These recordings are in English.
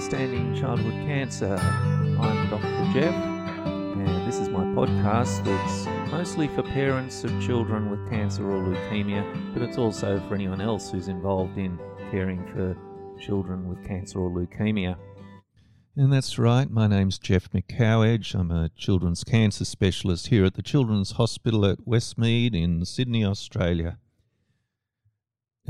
Understanding Childhood Cancer. I'm Dr. Jeff, and this is my podcast. It's mostly for parents of children with cancer or leukemia, but it's also for anyone else who's involved in caring for children with cancer or leukemia. And that's right, my name's Jeff McCowage. I'm a children's cancer specialist here at the Children's Hospital at Westmead in Sydney, Australia.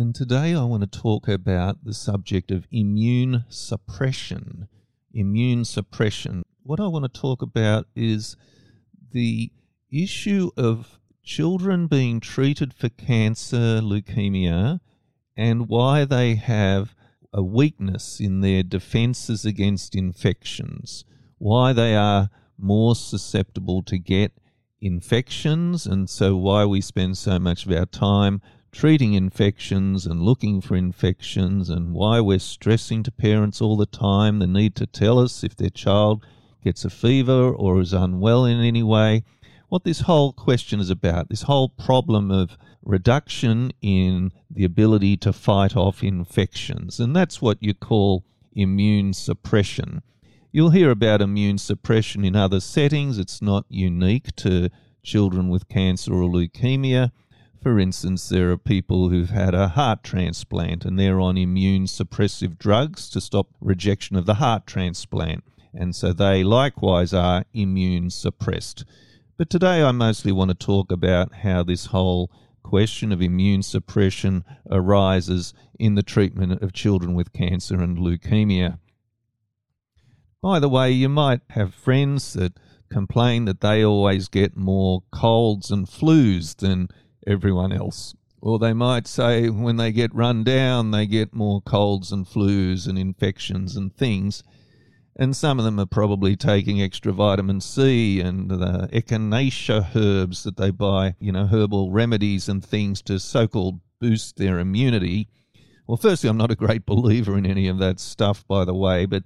And today I want to talk about the subject of immune suppression. Immune suppression. What I want to talk about is the issue of children being treated for cancer, leukemia, and why they have a weakness in their defenses against infections, why they are more susceptible to get infections, and so why we spend so much of our time treating infections and looking for infections and why we're stressing to parents all the time the need to tell us if their child gets a fever or is unwell in any way. What this whole question is about, this whole problem of reduction in the ability to fight off infections. And that's what you call immune suppression. You'll hear about immune suppression in other settings. It's not unique to children with cancer or leukemia. For instance, there are people who've had a heart transplant and they're on immune suppressive drugs to stop rejection of the heart transplant. And so they likewise are immune suppressed. But today I mostly want to talk about how this whole question of immune suppression arises in the treatment of children with cancer and leukemia. By the way, you might have friends that complain that they always get more colds and flus than everyone else. Or they might say when they get run down, they get more colds and flus and infections and things. And some of them are probably taking extra vitamin C and the echinacea herbs that they buy, you know, herbal remedies and things to so called boost their immunity. Well, firstly, I'm not a great believer in any of that stuff, by the way, but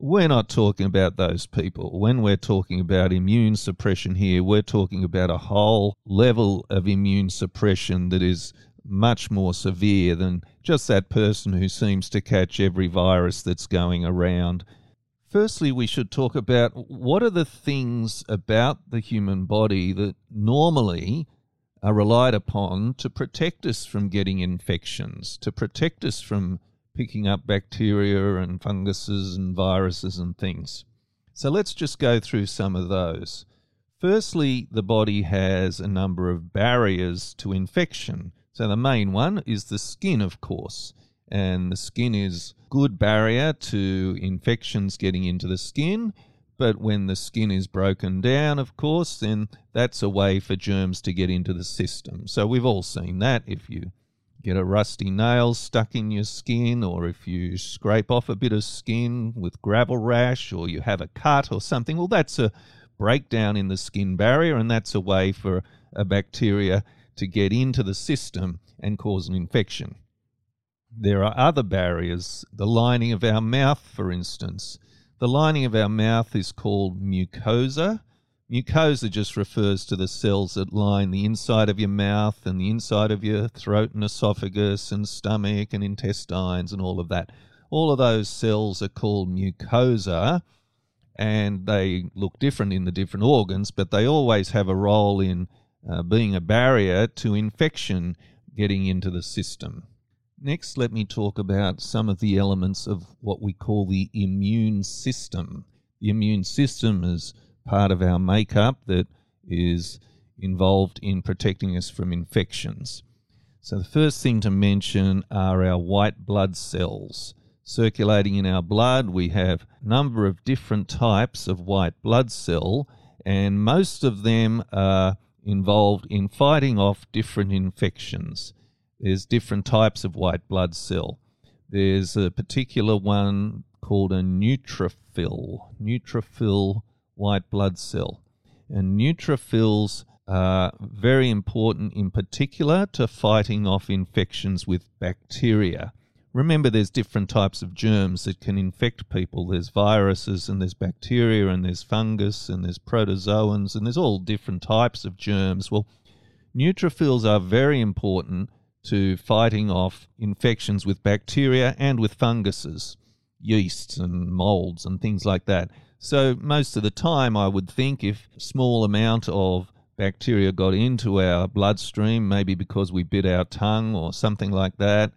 we're not talking about those people. When we're talking about immune suppression here, we're talking about a whole level of immune suppression that is much more severe than just that person who seems to catch every virus that's going around. Firstly, we should talk about what are the things about the human body that normally are relied upon to protect us from getting infections, to protect us from picking up bacteria and funguses and viruses and things. So let's just go through some of those. Firstly, the body has a number of barriers to infection. So the main one is the skin, of course, and the skin is good barrier to infections getting into the skin. But when the skin is broken down, of course, then that's a way for germs to get into the system. So we've all seen that if you get a rusty nail stuck in your skin, or if you scrape off a bit of skin with gravel rash, or you have a cut or something, well, that's a breakdown in the skin barrier, and that's a way for a bacteria to get into the system and cause an infection. There are other barriers, the lining of our mouth, for instance. The lining of our mouth is called mucosa, Mucosa just refers to the cells that line the inside of your mouth and the inside of your throat and esophagus and stomach and intestines and all of that. All of those cells are called mucosa and they look different in the different organs, but they always have a role in uh, being a barrier to infection getting into the system. Next, let me talk about some of the elements of what we call the immune system. The immune system is part of our makeup that is involved in protecting us from infections. So, the first thing to mention are our white blood cells. Circulating in our blood, we have a number of different types of white blood cell, and most of them are involved in fighting off different infections. There's different types of white blood cell. There's a particular one called a neutrophil. Neutrophil white blood cell. And neutrophils are very important in particular to fighting off infections with bacteria. Remember, there's different types of germs that can infect people. There's viruses, and there's bacteria, and there's fungus, and there's protozoans, and there's all different types of germs. Well, neutrophils are very important to fighting off infections with bacteria and with funguses. yeasts and molds and things like that. So most of the time, I would think if small amount of bacteria got into our bloodstream, maybe because we bit our tongue or something like that,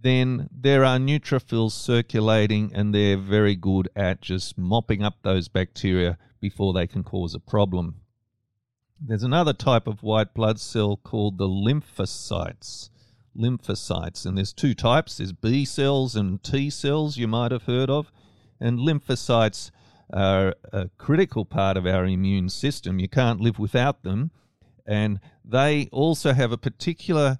then there are neutrophils circulating and they're very good at just mopping up those bacteria before they can cause a problem. There's another type of white blood cell called the lymphocytes. Lymphocytes, and there's two types there's B cells and T cells, you might have heard of. And lymphocytes are a critical part of our immune system. You can't live without them. And they also have a particular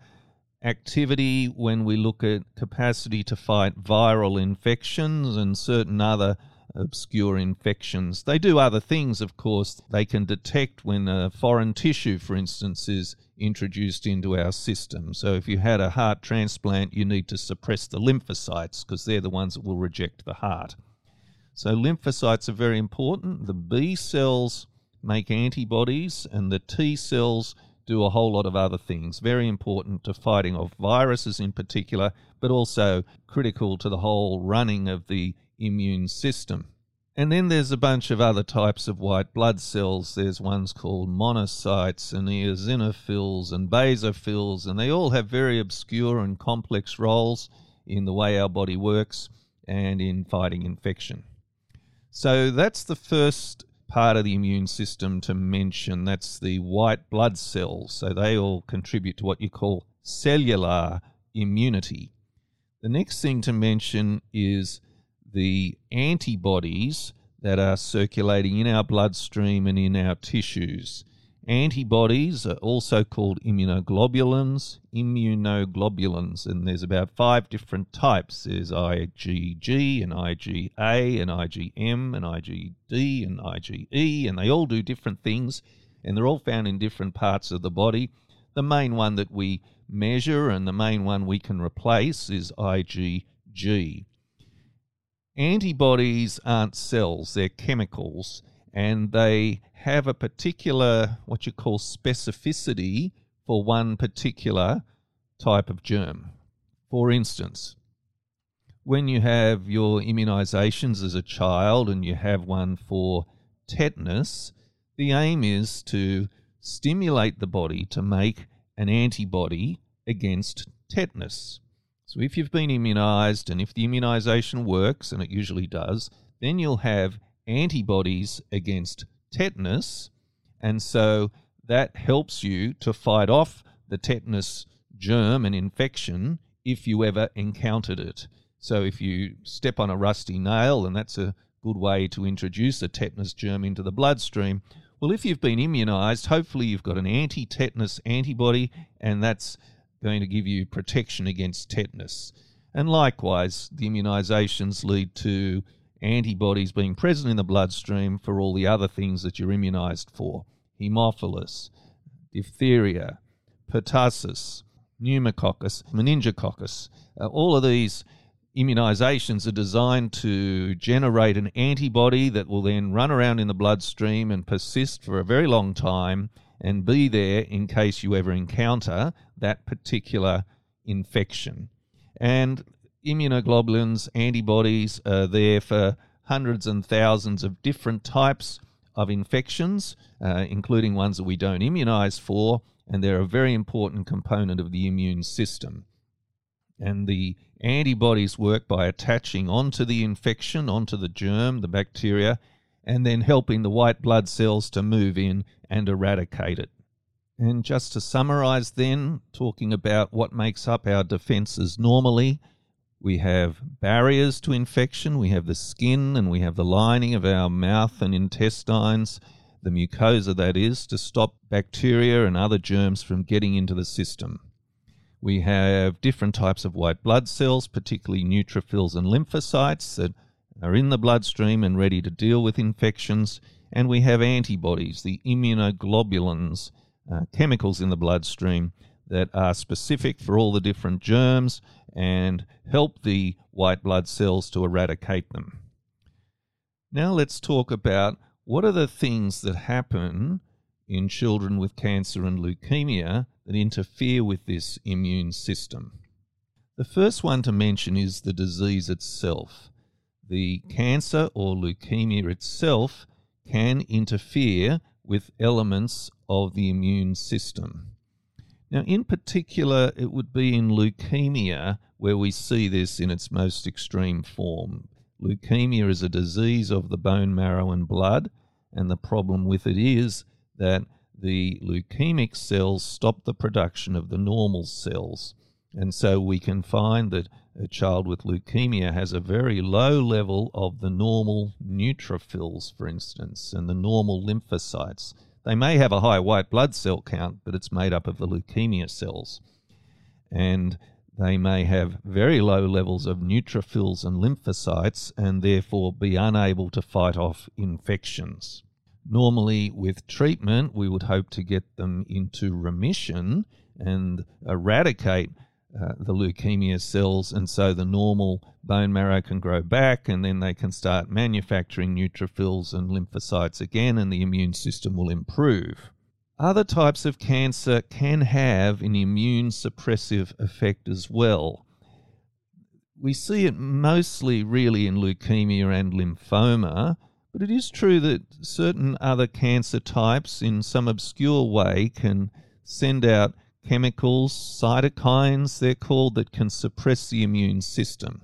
activity when we look at capacity to fight viral infections and certain other obscure infections. They do other things, of course. They can detect when a foreign tissue, for instance, is introduced into our system. So if you had a heart transplant, you need to suppress the lymphocytes because they're the ones that will reject the heart. So lymphocytes are very important. The B cells make antibodies, and the T cells do a whole lot of other things. Very important to fighting off viruses in particular, but also critical to the whole running of the immune system. And then there's a bunch of other types of white blood cells. There's ones called monocytes and eosinophils and basophils, and they all have very obscure and complex roles in the way our body works and in fighting infection. So that's the first part of the immune system to mention. That's the white blood cells. So they all contribute to what you call cellular immunity. The next thing to mention is the antibodies that are circulating in our bloodstream and in our tissues. Antibodies are also called immunoglobulins, immunoglobulins, and there's about five different types. There's IgG and IgA and IgM and IgD and IgE, and they all do different things, and they're all found in different parts of the body. The main one that we measure and the main one we can replace is IgG. Antibodies aren't cells, they're chemicals and they have a particular, what you call specificity for one particular type of germ. For instance, when you have your immunizations as a child and you have one for tetanus, the aim is to stimulate the body to make an antibody against tetanus. So, if you've been immunized and if the immunization works, and it usually does, then you'll have antibodies against tetanus, and so that helps you to fight off the tetanus germ and infection if you ever encountered it. So if you step on a rusty nail, and that's a good way to introduce a tetanus germ into the bloodstream. Well, if you've been immunized, hopefully you've got an anti tetanus antibody, and that's going to give you protection against tetanus. And likewise, the immunizations lead to antibodies being present in the bloodstream for all the other things that you're immunized for Haemophilus, diphtheria, pertussis, pneumococcus, meningococcus. Uh, all of these immunizations are designed to generate an antibody that will then run around in the bloodstream and persist for a very long time and be there in case you ever encounter that particular infection. And immunoglobulins, antibodies are there for hundreds and thousands of different types of infections, uh, including ones that we don't immunize for, and they're a very important component of the immune system. And the antibodies work by attaching onto the infection, onto the germ, the bacteria, and then helping the white blood cells to move in and eradicate it. And just to summarize, then, talking about what makes up our defenses normally, we have barriers to infection. We have the skin and we have the lining of our mouth and intestines, the mucosa, that is, to stop bacteria and other germs from getting into the system. We have different types of white blood cells, particularly neutrophils and lymphocytes, that are in the bloodstream and ready to deal with infections. And we have antibodies, the immunoglobulins, uh, chemicals in the bloodstream that are specific for all the different germs and help the white blood cells to eradicate them. Now let's talk about what are the things that happen in children with cancer and leukemia that interfere with this immune system. The first one to mention is the disease itself. the cancer or leukemia itself can interfere with elements of the immune system. Now, in particular, it would be in leukemia where we see this in its most extreme form. Leukemia is a disease of the bone marrow and blood, and the problem with it is that the leukemic cells stop the production of the normal cells. And so we can find that a child with leukemia has a very low level of the normal neutrophils, for instance, and the normal lymphocytes. They may have a high white blood cell count, but it's made up of the leukemia cells. And they may have very low levels of neutrophils and lymphocytes and therefore be unable to fight off infections. Normally, with treatment, we would hope to get them into remission and eradicate uh, the leukemia cells, and so the normal bone marrow can grow back, and then they can start manufacturing neutrophils and lymphocytes again, and the immune system will improve. Other types of cancer can have an immune suppressive effect as well. We see it mostly really in leukemia and lymphoma, but it is true that certain other cancer types, in some obscure way, can send out chemicals, cytokines, they're called, that can suppress the immune system.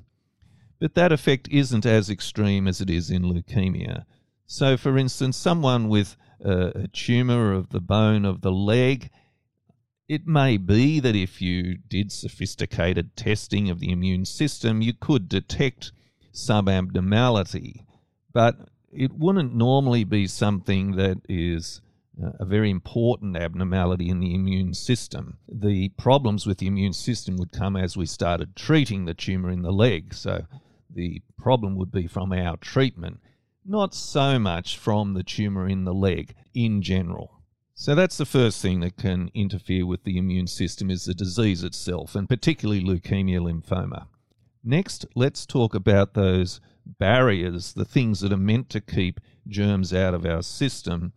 But that effect isn't as extreme as it is in leukemia. So, for instance, someone with a, tumor of the bone of the leg, it may be that if you did sophisticated testing of the immune system, you could detect some abnormality. But it wouldn't normally be something that is a very important abnormality in the immune system. The problems with the immune system would come as we started treating the tumor in the leg. So the problem would be from our treatment, not so much from the tumor in the leg in general. So that's the first thing that can interfere with the immune system is the disease itself, and particularly leukemia lymphoma. Next, let's talk about those barriers, the things that are meant to keep germs out of our system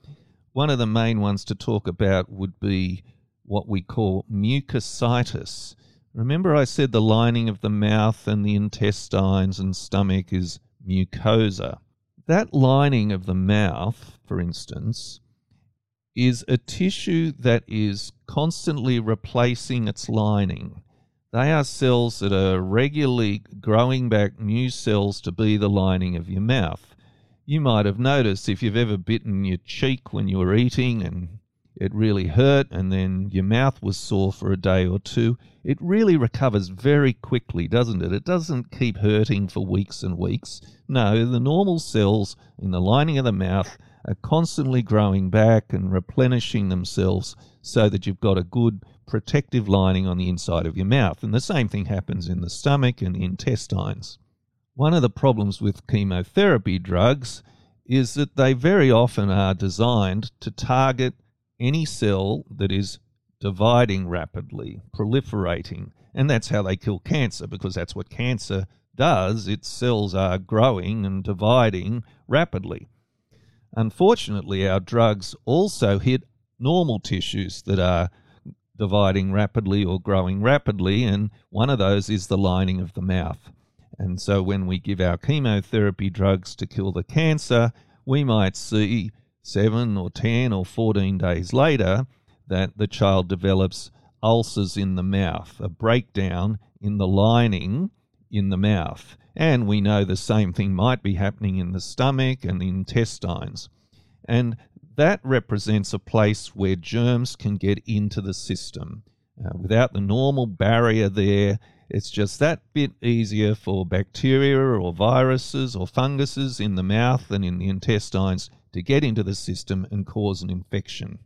one of the main ones to talk about would be what we call mucositis. Remember, I said the lining of the mouth and the intestines and stomach is mucosa. That lining of the mouth, for instance, is a tissue that is constantly replacing its lining. They are cells that are regularly growing back new cells to be the lining of your mouth you might have noticed if you've ever bitten your cheek when you were eating and it really hurt and then your mouth was sore for a day or two, it really recovers very quickly, doesn't it? It doesn't keep hurting for weeks and weeks. No, the normal cells in the lining of the mouth are constantly growing back and replenishing themselves so that you've got a good protective lining on the inside of your mouth. And the same thing happens in the stomach and intestines. One of the problems with chemotherapy drugs is that they very often are designed to target any cell that is dividing rapidly, proliferating. And that's how they kill cancer, because that's what cancer does. Its cells are growing and dividing rapidly. Unfortunately, our drugs also hit normal tissues that are dividing rapidly or growing rapidly, and one of those is the lining of the mouth. And so when we give our chemotherapy drugs to kill the cancer, we might see seven or 10 or 14 days later that the child develops ulcers in the mouth, a breakdown in the lining in the mouth. And we know the same thing might be happening in the stomach and the intestines. And that represents a place where germs can get into the system. Uh, without the normal barrier there, it's just that bit easier for bacteria or viruses or funguses in the mouth and in the intestines to get into the system and cause an infection.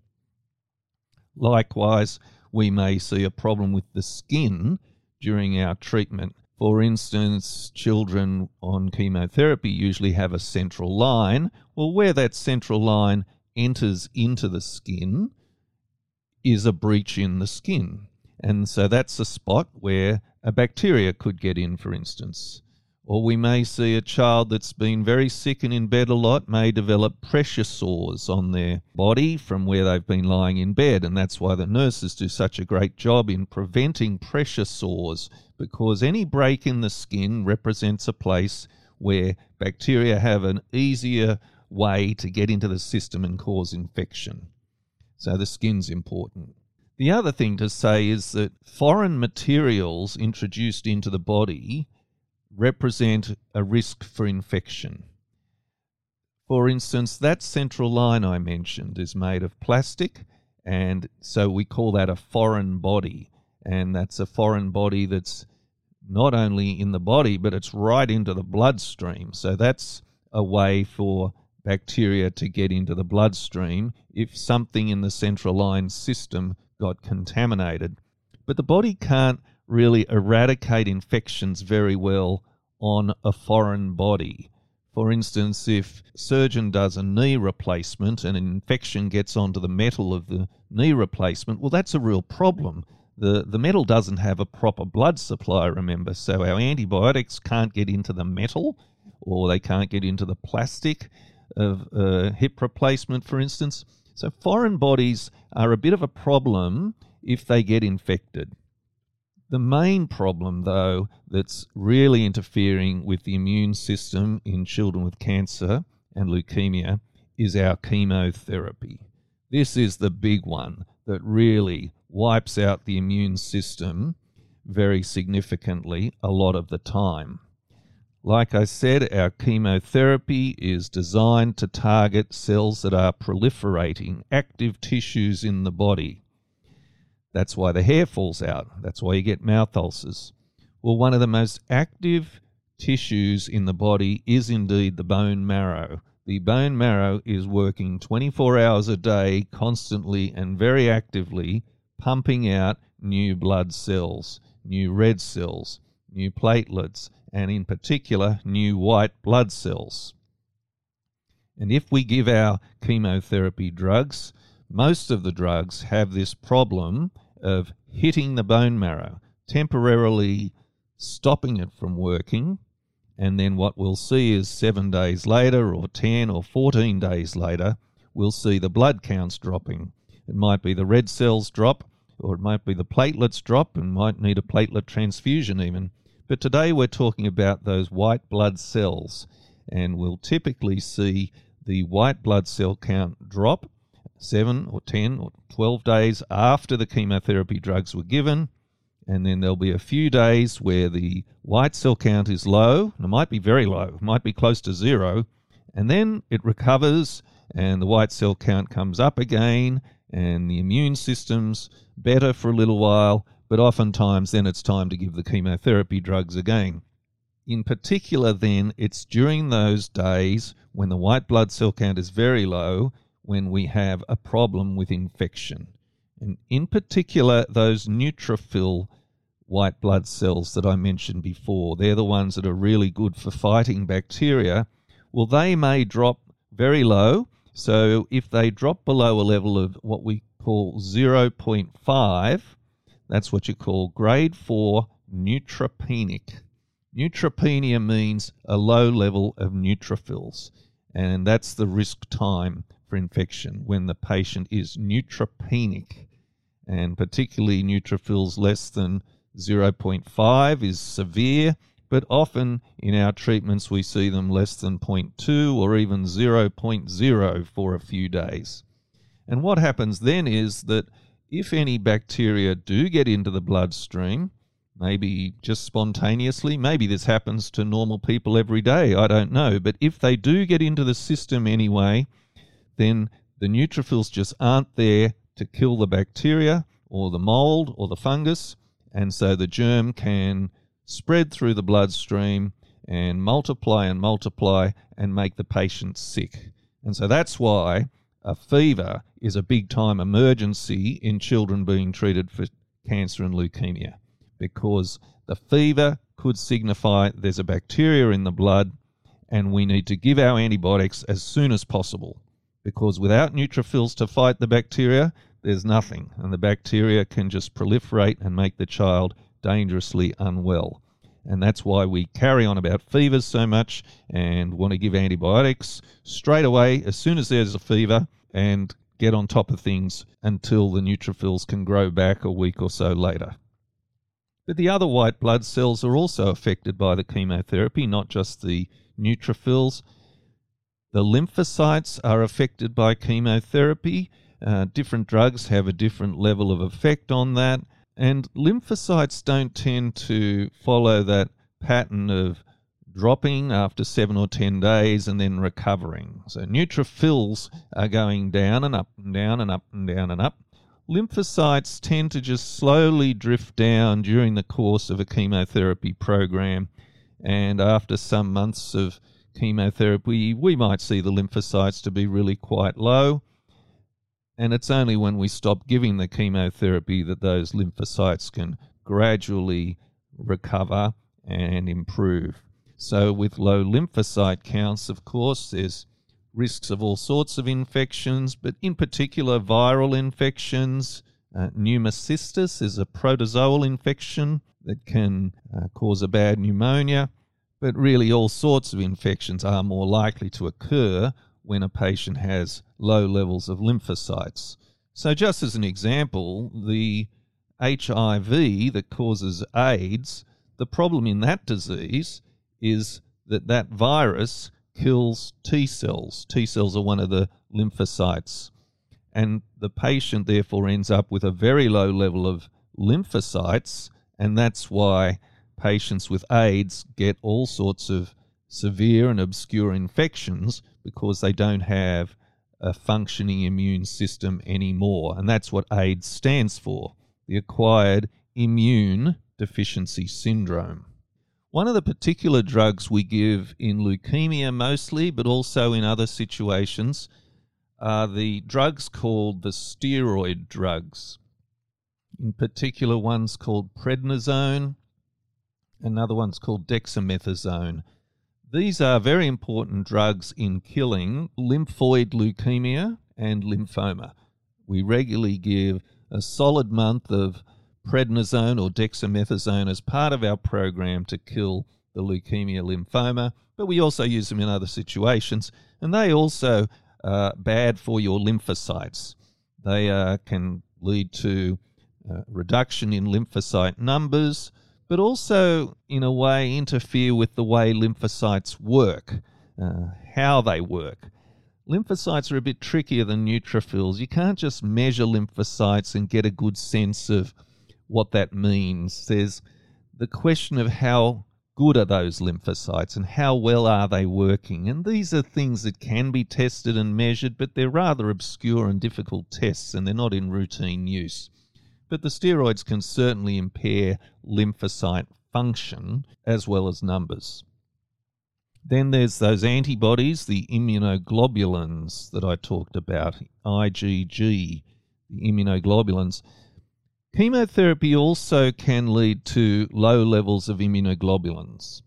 Likewise, we may see a problem with the skin during our treatment. For instance, children on chemotherapy usually have a central line. Well, where that central line enters into the skin is a breach in the skin. And so that's a spot where a bacteria could get in, for instance. Or we may see a child that's been very sick and in bed a lot may develop pressure sores on their body from where they've been lying in bed. And that's why the nurses do such a great job in preventing pressure sores because any break in the skin represents a place where bacteria have an easier way to get into the system and cause infection. So the skin's important. The other thing to say is that foreign materials introduced into the body represent a risk for infection. For instance, that central line I mentioned is made of plastic, and so we call that a foreign body. And that's a foreign body that's not only in the body, but it's right into the bloodstream. So that's a way for bacteria to get into the bloodstream if something in the central line system got contaminated. But the body can't really eradicate infections very well on a foreign body. For instance, if surgeon does a knee replacement and an infection gets onto the metal of the knee replacement, well, that's a real problem. The, the metal doesn't have a proper blood supply, remember, so our antibiotics can't get into the metal or they can't get into the plastic of a hip replacement, for instance. So, foreign bodies are a bit of a problem if they get infected. The main problem, though, that's really interfering with the immune system in children with cancer and leukemia is our chemotherapy. This is the big one that really wipes out the immune system very significantly a lot of the time. Like I said, our chemotherapy is designed to target cells that are proliferating, active tissues in the body. That's why the hair falls out. That's why you get mouth ulcers. Well, one of the most active tissues in the body is indeed the bone marrow. The bone marrow is working 24 hours a day, constantly and very actively, pumping out new blood cells, new red cells, new platelets, and in particular, new white blood cells. And if we give our chemotherapy drugs, most of the drugs have this problem of hitting the bone marrow, temporarily stopping it from working. And then what we'll see is seven days later, or 10 or 14 days later, we'll see the blood counts dropping. It might be the red cells drop, or it might be the platelets drop, and might need a platelet transfusion even. But today we're talking about those white blood cells, and we'll typically see the white blood cell count drop seven or 10 or 12 days after the chemotherapy drugs were given. And then there'll be a few days where the white cell count is low. It might be very low, it might be close to zero. And then it recovers and the white cell count comes up again and the immune system's better for a little while. But oftentimes, then it's time to give the chemotherapy drugs again. In particular, then, it's during those days when the white blood cell count is very low when we have a problem with infection. And in particular, those neutrophil white blood cells that I mentioned before, they're the ones that are really good for fighting bacteria. Well, they may drop very low. So if they drop below a level of what we call 0.5, that's what you call grade 4 neutropenic. Neutropenia means a low level of neutrophils, and that's the risk time for infection when the patient is neutropenic, and particularly neutrophils less than 0.5 is severe, but often in our treatments we see them less than 0.2 or even 0.0 for a few days. And what happens then is that if any bacteria do get into the bloodstream, maybe just spontaneously, maybe this happens to normal people every day, I don't know, but if they do get into the system anyway, then the neutrophils just aren't there to kill the bacteria or the mold or the fungus, and so the germ can spread through the bloodstream and multiply and multiply and make the patient sick. And so that's why a fever is a big time emergency in children being treated for cancer and leukemia because the fever could signify there's a bacteria in the blood and we need to give our antibiotics as soon as possible because without neutrophils to fight the bacteria, there's nothing, and the bacteria can just proliferate and make the child dangerously unwell. And that's why we carry on about fevers so much and want to give antibiotics straight away as soon as there's a fever and get on top of things until the neutrophils can grow back a week or so later. But the other white blood cells are also affected by the chemotherapy, not just the neutrophils. The lymphocytes are affected by chemotherapy. Uh, different drugs have a different level of effect on that. And lymphocytes don't tend to follow that pattern of dropping after seven or ten days and then recovering. So neutrophils are going down and up and down and up and down and up. Lymphocytes tend to just slowly drift down during the course of a chemotherapy program. And after some months of chemotherapy, we might see the lymphocytes to be really quite low. And it's only when we stop giving the chemotherapy that those lymphocytes can gradually recover and improve. So, with low lymphocyte counts, of course, there's risks of all sorts of infections, but in particular, viral infections. Uh, pneumocystis is a protozoal infection that can uh, cause a bad pneumonia. But really, all sorts of infections are more likely to occur when a patient has low levels of lymphocytes. So, just as an example, the HIV that causes AIDS, the problem in that disease is that that virus kills T cells. T cells are one of the lymphocytes. And the patient therefore ends up with a very low level of lymphocytes, and that's why patients with AIDS get all sorts of severe and obscure infections because they don't have a functioning immune system anymore. And that's what AIDS stands for the acquired immune deficiency syndrome. One of the particular drugs we give in leukemia mostly, but also in other situations, are the drugs called the steroid drugs. In particular, one's called prednisone Another one's called dexamethasone. These are very important drugs in killing lymphoid leukemia and lymphoma. We regularly give a solid month of prednisone or dexamethasone as part of our program to kill the leukemia lymphoma, but we also use them in other situations, and they also are bad for your lymphocytes. They uh, can lead to uh, reduction in lymphocyte numbers, but also, in a way, interfere with the way lymphocytes work, uh, how they work. Lymphocytes are a bit trickier than neutrophils. You can't just measure lymphocytes and get a good sense of what that means. There's the question of how good are those lymphocytes and how well are they working. And these are things that can be tested and measured, but they're rather obscure and difficult tests and they're not in routine use but the steroids can certainly impair lymphocyte function as well as numbers. Then there's those antibodies, the immunoglobulins that I talked about, IgG, the immunoglobulins. Chemotherapy also can lead to low levels of immunoglobulins.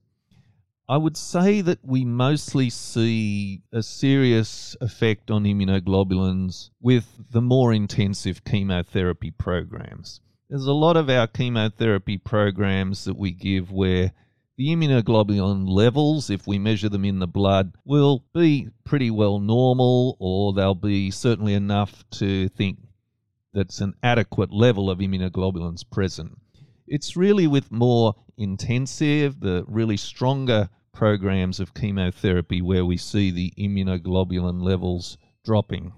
I would say that we mostly see a serious effect on immunoglobulins with the more intensive chemotherapy programs. There's a lot of our chemotherapy programs that we give where the immunoglobulin levels, if we measure them in the blood, will be pretty well normal, or they'll be certainly enough to think that's an adequate level of immunoglobulins present. It's really with more intensive, the really stronger programs of chemotherapy where we see the immunoglobulin levels dropping.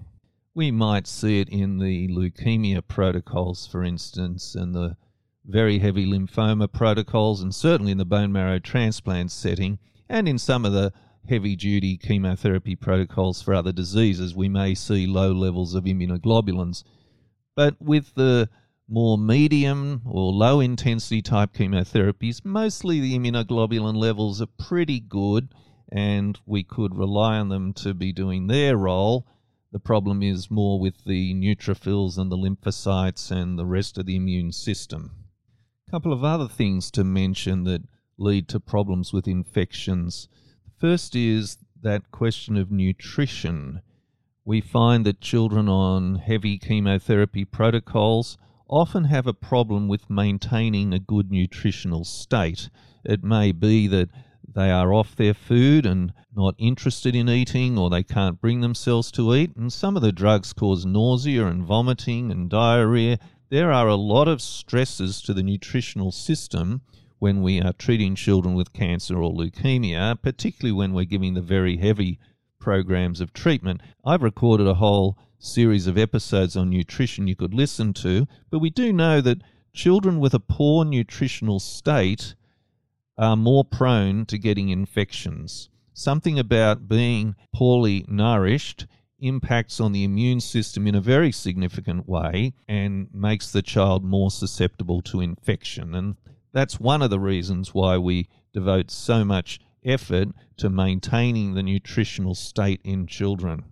We might see it in the leukemia protocols, for instance, and the very heavy lymphoma protocols, and certainly in the bone marrow transplant setting, and in some of the heavy duty chemotherapy protocols for other diseases, we may see low levels of immunoglobulins. But with the more medium or low intensity type chemotherapies, mostly the immunoglobulin levels are pretty good and we could rely on them to be doing their role. The problem is more with the neutrophils and the lymphocytes and the rest of the immune system. A couple of other things to mention that lead to problems with infections. First is that question of nutrition. We find that children on heavy chemotherapy protocols often have a problem with maintaining a good nutritional state. It may be that they are off their food and not interested in eating, or they can't bring themselves to eat. And some of the drugs cause nausea and vomiting and diarrhea. There are a lot of stresses to the nutritional system when we are treating children with cancer or leukemia, particularly when we're giving the very heavy programs of treatment. I've recorded a whole series of episodes on nutrition you could listen to, but we do know that children with a poor nutritional state are more prone to getting infections. Something about being poorly nourished impacts on the immune system in a very significant way and makes the child more susceptible to infection. And that's one of the reasons why we devote so much effort to maintaining the nutritional state in children.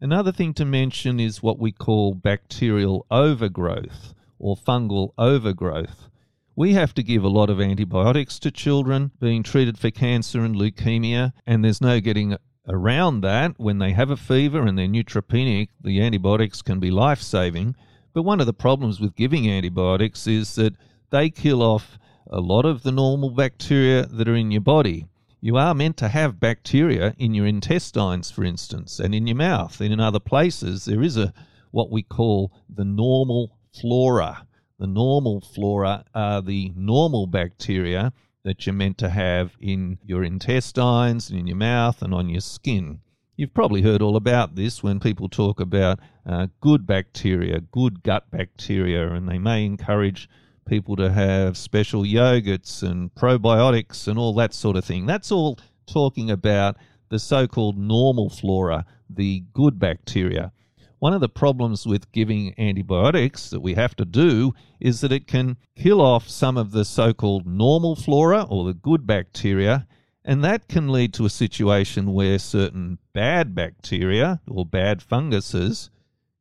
Another thing to mention is what we call bacterial overgrowth or fungal overgrowth. We have to give a lot of antibiotics to children being treated for cancer and leukemia, and there's no getting around that. When they have a fever and they're neutropenic, the antibiotics can be life saving. But one of the problems with giving antibiotics is that they kill off a lot of the normal bacteria that are in your body. You are meant to have bacteria in your intestines, for instance, and in your mouth and in other places. There is a what we call the normal flora. The normal flora are the normal bacteria that you're meant to have in your intestines and in your mouth and on your skin. You've probably heard all about this when people talk about uh, good bacteria, good gut bacteria, and they may encourage people to have special yogurts and probiotics and all that sort of thing. That's all talking about the so called normal flora, the good bacteria. One of the problems with giving antibiotics that we have to do is that it can kill off some of the so called normal flora or the good bacteria, and that can lead to a situation where certain bad bacteria or bad funguses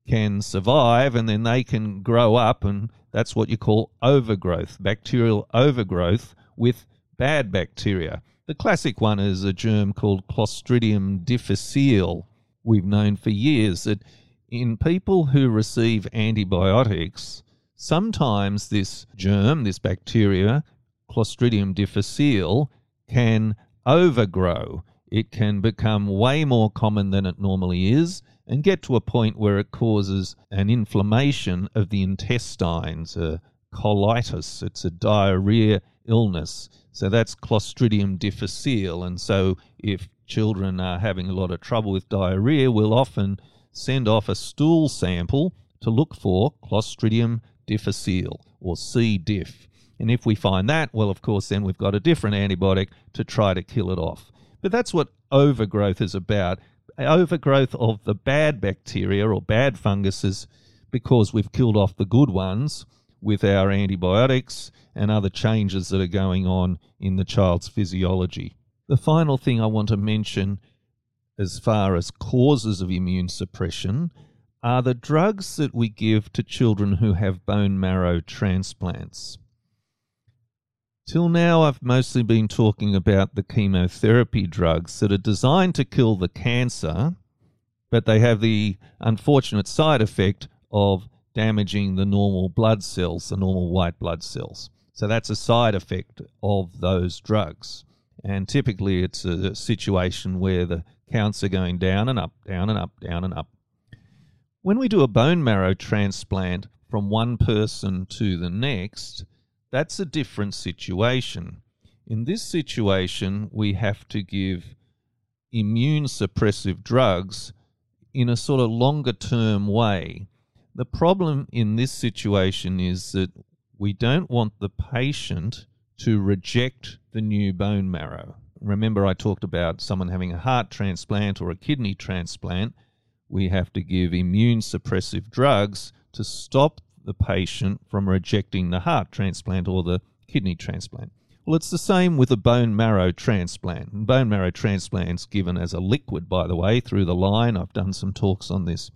can survive and then they can grow up and that's what you call overgrowth, bacterial overgrowth with bad bacteria. The classic one is a germ called Clostridium difficile. We've known for years that in people who receive antibiotics, sometimes this germ, this bacteria, Clostridium difficile, can overgrow. It can become way more common than it normally is and get to a point where it causes an inflammation of the intestines, a colitis. It's a diarrhea illness. So that's Clostridium difficile. And so if children are having a lot of trouble with diarrhea, we'll often send off a stool sample to look for Clostridium difficile or C. diff. And if we find that, well, of course, then we've got a different antibiotic to try to kill it off. But that's what overgrowth is about overgrowth of the bad bacteria or bad funguses because we've killed off the good ones with our antibiotics and other changes that are going on in the child's physiology. The final thing I want to mention as far as causes of immune suppression are the drugs that we give to children who have bone marrow transplants. Till now, I've mostly been talking about the chemotherapy drugs that are designed to kill the cancer, but they have the unfortunate side effect of damaging the normal blood cells, the normal white blood cells. So that's a side effect of those drugs. And typically, it's a situation where the counts are going down and up, down and up, down and up. When we do a bone marrow transplant from one person to the next, that's a different situation. In this situation, we have to give immune suppressive drugs in a sort of longer term way. The problem in this situation is that we don't want the patient to reject the new bone marrow. Remember, I talked about someone having a heart transplant or a kidney transplant. We have to give immune suppressive drugs to stop the patient from rejecting the heart transplant or the kidney transplant. Well, it's the same with a bone marrow transplant. bone marrow transplant's given as a liquid, by the way, through the line. I've done some talks on this.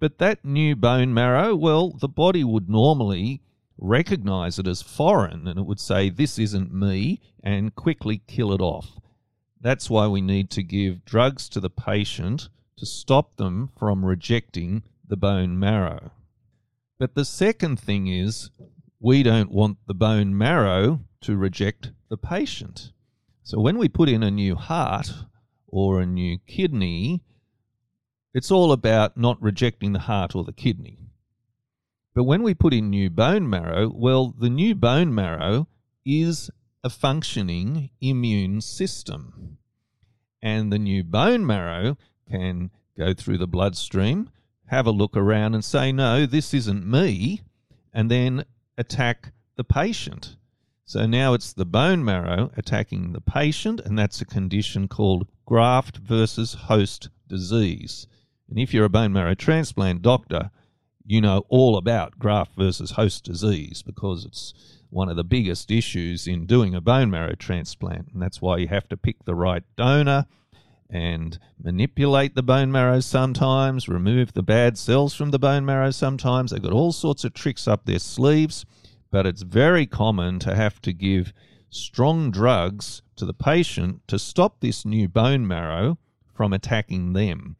But that new bone marrow, well, the body would normally recognize it as foreign and it would say, This isn't me, and quickly kill it off. That's why we need to give drugs to the patient to stop them from rejecting the bone marrow. But the second thing is we don't want the bone marrow to reject the patient. So when we put in a new heart or a new kidney, it's all about not rejecting the heart or the kidney. But when we put in new bone marrow, well, the new bone marrow is a functioning immune system. And the new bone marrow can go through the bloodstream, have a look around and say, no, this isn't me, and then attack the patient. So now it's the bone marrow attacking the patient, and that's a condition called graft versus host disease. And if you're a bone marrow transplant doctor, you know all about graft versus host disease because it's one of the biggest issues in doing a bone marrow transplant. And that's why you have to pick the right donor and manipulate the bone marrow sometimes, remove the bad cells from the bone marrow sometimes. They've got all sorts of tricks up their sleeves, but it's very common to have to give strong drugs to the patient to stop this new bone marrow from attacking them,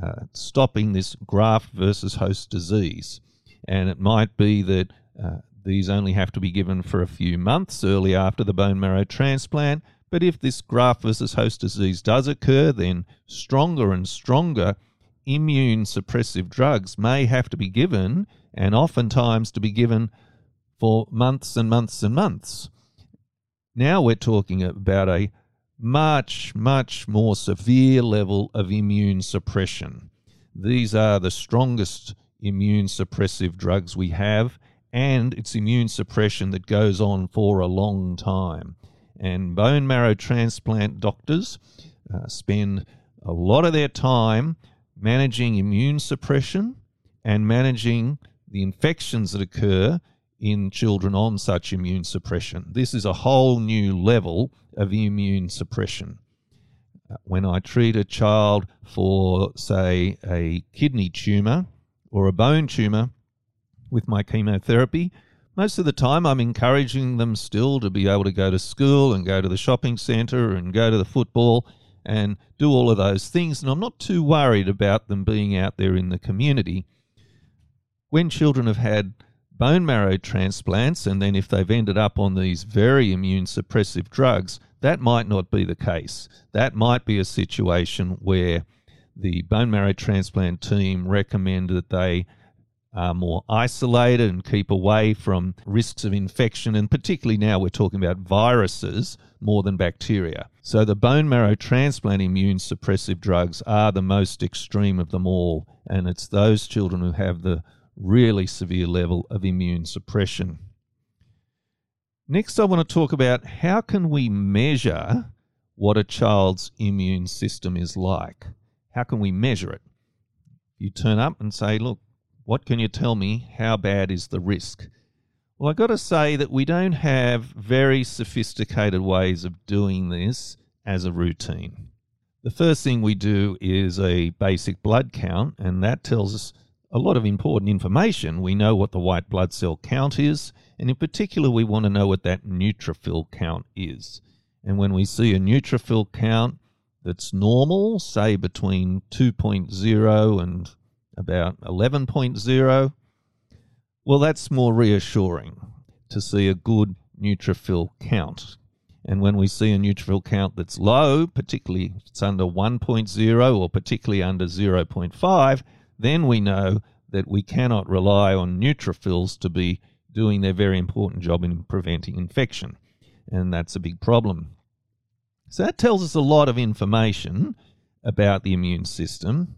uh, stopping this graft versus host disease. And it might be that uh, these only have to be given for a few months early after the bone marrow transplant but if this graft versus host disease does occur, then stronger and stronger immune suppressive drugs may have to be given, and oftentimes to be given for months and months and months. Now we're talking about a much, much more severe level of immune suppression. These are the strongest immune suppressive drugs we have, and it's immune suppression that goes on for a long time. And bone marrow transplant doctors uh, spend a lot of their time managing immune suppression and managing the infections that occur in children on such immune suppression. This is a whole new level of immune suppression. Uh, when I treat a child for, say, a kidney tumor or a bone tumor with my chemotherapy, most of the time I'm encouraging them still to be able to go to school and go to the shopping centre and go to the football and do all of those things. And I'm not too worried about them being out there in the community. When children have had bone marrow transplants, and then if they've ended up on these very immune suppressive drugs, that might not be the case. That might be a situation where the bone marrow transplant team recommend that they are more isolated and keep away from risks of infection. And particularly now, we're talking about viruses more than bacteria. So, the bone marrow transplant immune suppressive drugs are the most extreme of them all. And it's those children who have the really severe level of immune suppression. Next, I want to talk about how can we measure what a child's immune system is like? How can we measure it? You turn up and say, look, what can you tell me? How bad is the risk? Well, I've got to say that we don't have very sophisticated ways of doing this as a routine. The first thing we do is a basic blood count, and that tells us a lot of important information. We know what the white blood cell count is, and in particular, we want to know what that neutrophil count is. And when we see a neutrophil count that's normal, say between 2.0 and about 11.0, well, that's more reassuring to see a good neutrophil count. And when we see a neutrophil count that's low, particularly if it's under 1.0 or particularly under 0.5, then we know that we cannot rely on neutrophils to be doing their very important job in preventing infection. And that's a big problem. So that tells us a lot of information about the immune system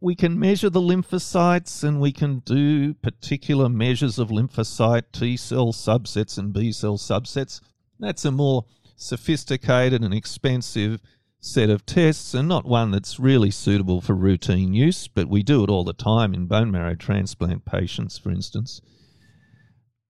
we can measure the lymphocytes and we can do particular measures of lymphocyte T cell subsets and B cell subsets. That's a more sophisticated and expensive set of tests and not one that's really suitable for routine use, but we do it all the time in bone marrow transplant patients, for instance.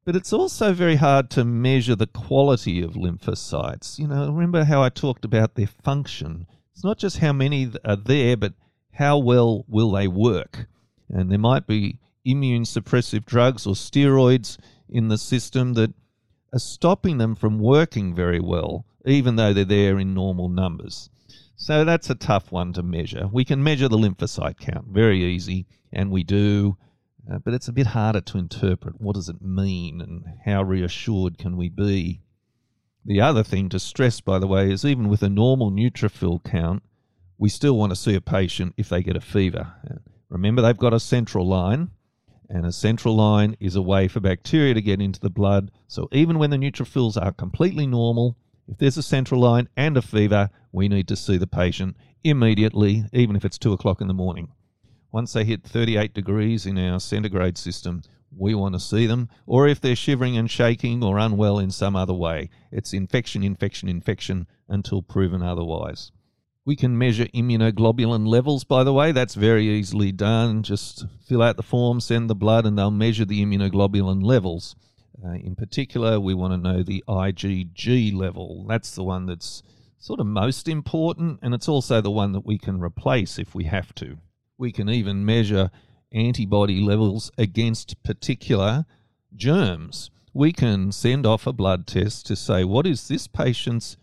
But it's also very hard to measure the quality of lymphocytes. You know, remember how I talked about their function? It's not just how many are there, but how well will they work? And there might be immune suppressive drugs or steroids in the system that are stopping them from working very well, even though they're there in normal numbers. So that's a tough one to measure. We can measure the lymphocyte count, very easy, and we do, uh, but it's a bit harder to interpret. What does it mean, and how reassured can we be? The other thing to stress, by the way, is even with a normal neutrophil count, we still want to see a patient if they get a fever. Remember, they've got a central line, And a central line is a way for bacteria to get into the blood. So even when the neutrophils are completely normal, if there's a central line and a fever, we need to see the patient immediately, even if it's two o'clock in the morning. Once they hit 38 degrees in our centigrade system, we want to see them. Or if they're shivering and shaking or unwell in some other way, it's infection, infection, infection until proven otherwise. We can measure immunoglobulin levels, by the way. That's very easily done. Just fill out the form, send the blood, and they'll measure the immunoglobulin levels. Uh, in particular, we want to know the IgG level. That's the one that's sort of most important, and it's also the one that we can replace if we have to. We can even measure antibody levels against particular germs. We can send off a blood test to say, what is this patient's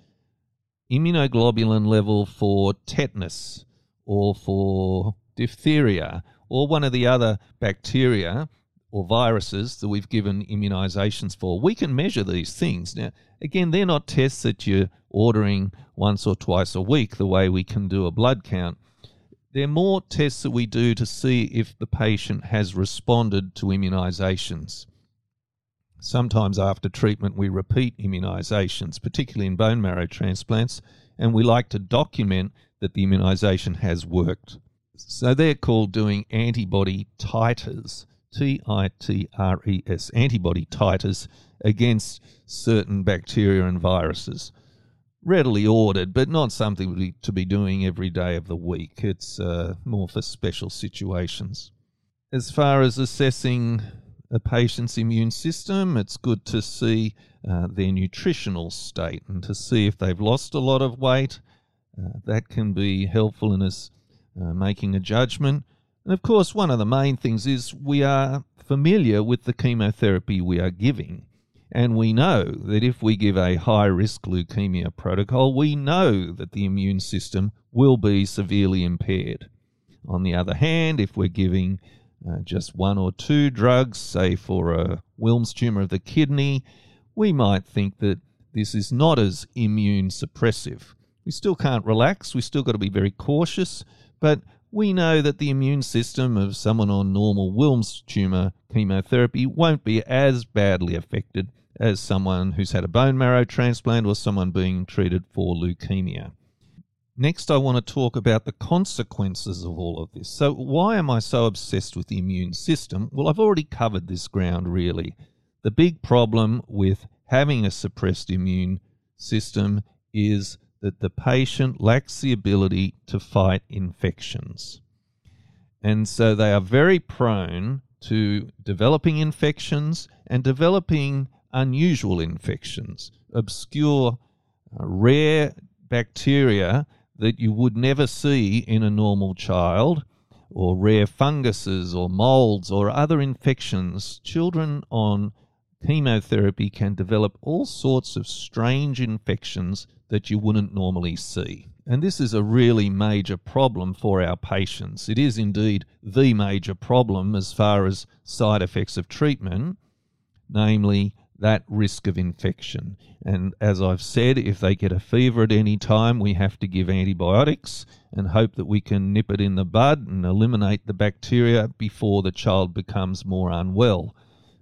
immunoglobulin level for tetanus or for diphtheria or one of the other bacteria or viruses that we've given immunizations for. We can measure these things. Now, again, they're not tests that you're ordering once or twice a week the way we can do a blood count. They're more tests that we do to see if the patient has responded to immunizations. Sometimes after treatment, we repeat immunizations, particularly in bone marrow transplants, and we like to document that the immunization has worked. So they're called doing antibody titers, T I T R E S, antibody titers against certain bacteria and viruses. Readily ordered, but not something to be doing every day of the week. It's uh, more for special situations. As far as assessing a patient's immune system. It's good to see uh, their nutritional state and to see if they've lost a lot of weight. Uh, that can be helpful in us uh, making a judgment. And of course, one of the main things is we are familiar with the chemotherapy we are giving. And we know that if we give a high risk leukemia protocol, we know that the immune system will be severely impaired. On the other hand, if we're giving uh, just one or two drugs, say for a Wilms tumor of the kidney, we might think that this is not as immune suppressive. We still can't relax, we still got to be very cautious, but we know that the immune system of someone on normal Wilms tumor chemotherapy won't be as badly affected as someone who's had a bone marrow transplant or someone being treated for leukemia. Next, I want to talk about the consequences of all of this. So, why am I so obsessed with the immune system? Well, I've already covered this ground really. The big problem with having a suppressed immune system is that the patient lacks the ability to fight infections. And so they are very prone to developing infections and developing unusual infections, obscure, uh, rare bacteria that you would never see in a normal child, or rare funguses or molds or other infections, children on chemotherapy can develop all sorts of strange infections that you wouldn't normally see. And this is a really major problem for our patients. It is indeed the major problem as far as side effects of treatment, namely that risk of infection. And as I've said, if they get a fever at any time, we have to give antibiotics and hope that we can nip it in the bud and eliminate the bacteria before the child becomes more unwell.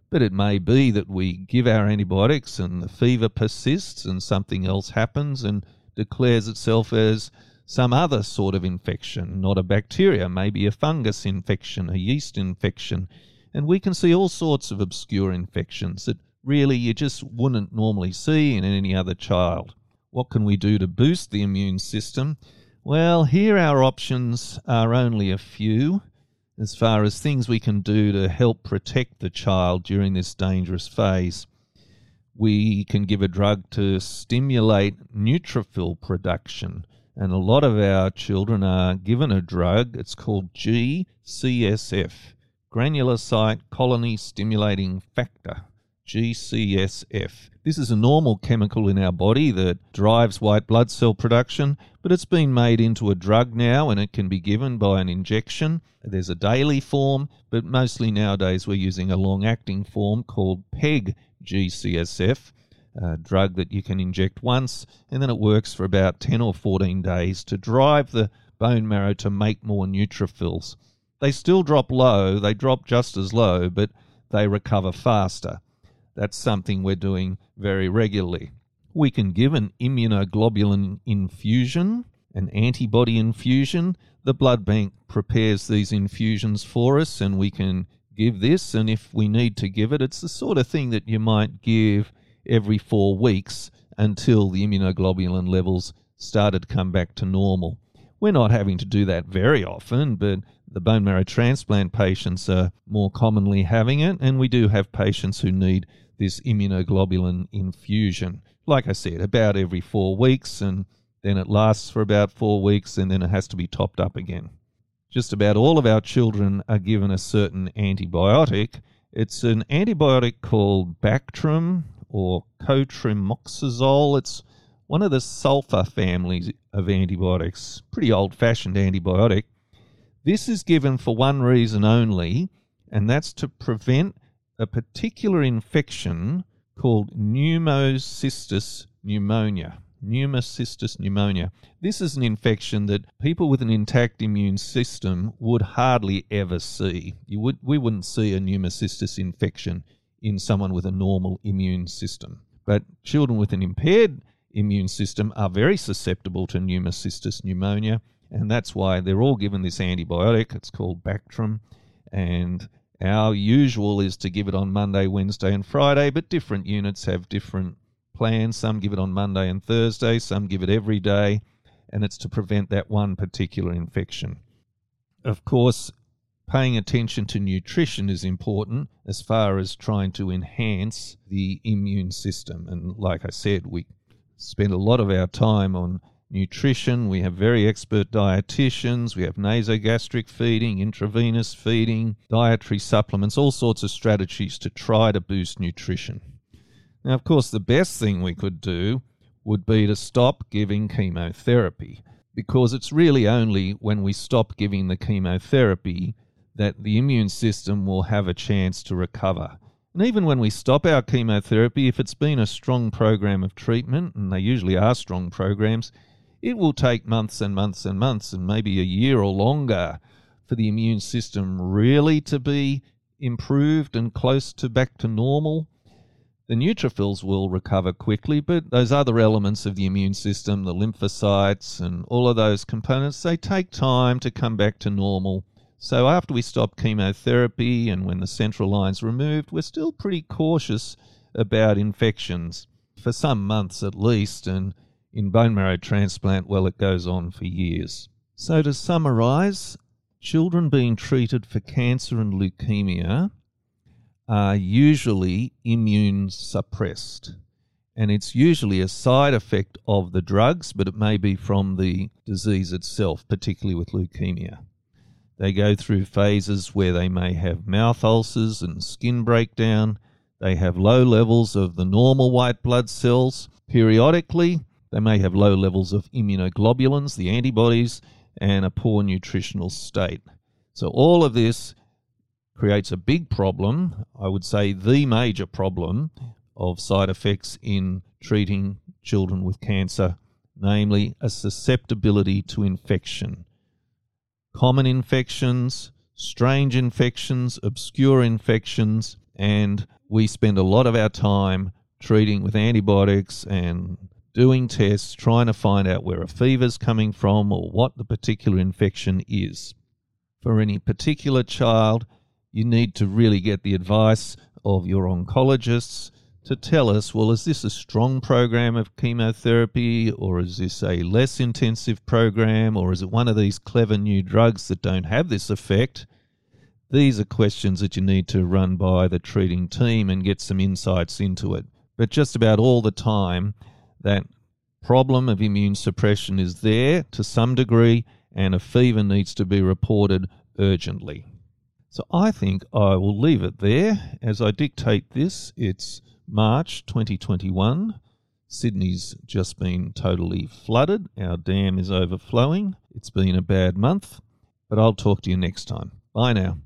But it may be that we give our antibiotics and the fever persists and something else happens and declares itself as some other sort of infection, not a bacteria, maybe a fungus infection, a yeast infection. And we can see all sorts of obscure infections that really you just wouldn't normally see in any other child. What can we do to boost the immune system? Well, here our options are only a few as far as things we can do to help protect the child during this dangerous phase. We can give a drug to stimulate neutrophil production, and a lot of our children are given a drug. It's called GCSF, granulocyte colony stimulating factor. GCSF. This is a normal chemical in our body that drives white blood cell production, but it's been made into a drug now and it can be given by an injection. There's a daily form, but mostly nowadays we're using a long acting form called PEG GCSF, a drug that you can inject once and then it works for about 10 or 14 days to drive the bone marrow to make more neutrophils. they still drop low, they drop just as low, but they recover faster. That's something we're doing very regularly. We can give an immunoglobulin infusion, an antibody infusion. The blood bank prepares these infusions for us, and we can give this. And if we need to give it, it's the sort of thing that you might give every four weeks until the immunoglobulin levels started to come back to normal. We're not having to do that very often, but the bone marrow transplant patients are more commonly having it, and we do have patients who need this immunoglobulin infusion. Like I said, about every four weeks, and then it lasts for about four weeks, and then it has to be topped up again. Just about all of our children are given a certain antibiotic. It's an antibiotic called Bactrim or cotrimoxazole. It's one of the sulfur families of antibiotics, pretty old fashioned antibiotic. This is given for one reason only, and that's to prevent a particular infection called pneumocystis pneumonia. Pneumocystis pneumonia. This is an infection that people with an intact immune system would hardly ever see. You would, we wouldn't see a pneumocystis infection in someone with a normal immune system. But children with an impaired immune system are very susceptible to pneumocystis pneumonia, and that's why they're all given this antibiotic. It's called Bactrim, and our usual is to give it on Monday, Wednesday, and Friday, but different units have different plans. Some give it on Monday and Thursday, some give it every day, and it's to prevent that one particular infection. Of course, paying attention to nutrition is important as far as trying to enhance the immune system. And like I said, we spend a lot of our time on nutrition. We have very expert dietitians. We have nasogastric feeding, intravenous feeding, dietary supplements, all sorts of strategies to try to boost nutrition. Now, of course, the best thing we could do would be to stop giving chemotherapy because it's really only when we stop giving the chemotherapy that the immune system will have a chance to recover. And even when we stop our chemotherapy, if it's been a strong program of treatment, and they usually are strong programs, it will take months and months and months, and maybe a year or longer, for the immune system really to be improved and close to back to normal. The neutrophils will recover quickly, but those other elements of the immune system, the lymphocytes and all of those components, they take time to come back to normal so after we stop chemotherapy and when the central line's removed, we're still pretty cautious about infections for some months at least, and in bone marrow transplant, well, it goes on for years. So to summarize, children being treated for cancer and leukemia are usually immune suppressed. And it's usually a side effect of the drugs, but it may be from the disease itself, particularly with leukemia. They go through phases where they may have mouth ulcers and skin breakdown. They have low levels of the normal white blood cells. Periodically, they may have low levels of immunoglobulins, the antibodies, and a poor nutritional state. So, all of this creates a big problem, I would say the major problem of side effects in treating children with cancer, namely a susceptibility to infection common infections, strange infections, obscure infections, and we spend a lot of our time treating with antibiotics and doing tests, trying to find out where a fever's coming from or what the particular infection is. For any particular child, you need to really get the advice of your oncologists to tell us well, is this a strong program of chemotherapy, or is this a less intensive program, or is it one of these clever new drugs that don't have this effect? These are questions that you need to run by the treating team and get some insights into it. But just about all the time, that problem of immune suppression is there to some degree, and a fever needs to be reported urgently. So I think I will leave it there. As I dictate this, it's March 2021. Sydney's just been totally flooded. Our dam is overflowing. It's been a bad month, but I'll talk to you next time. Bye now.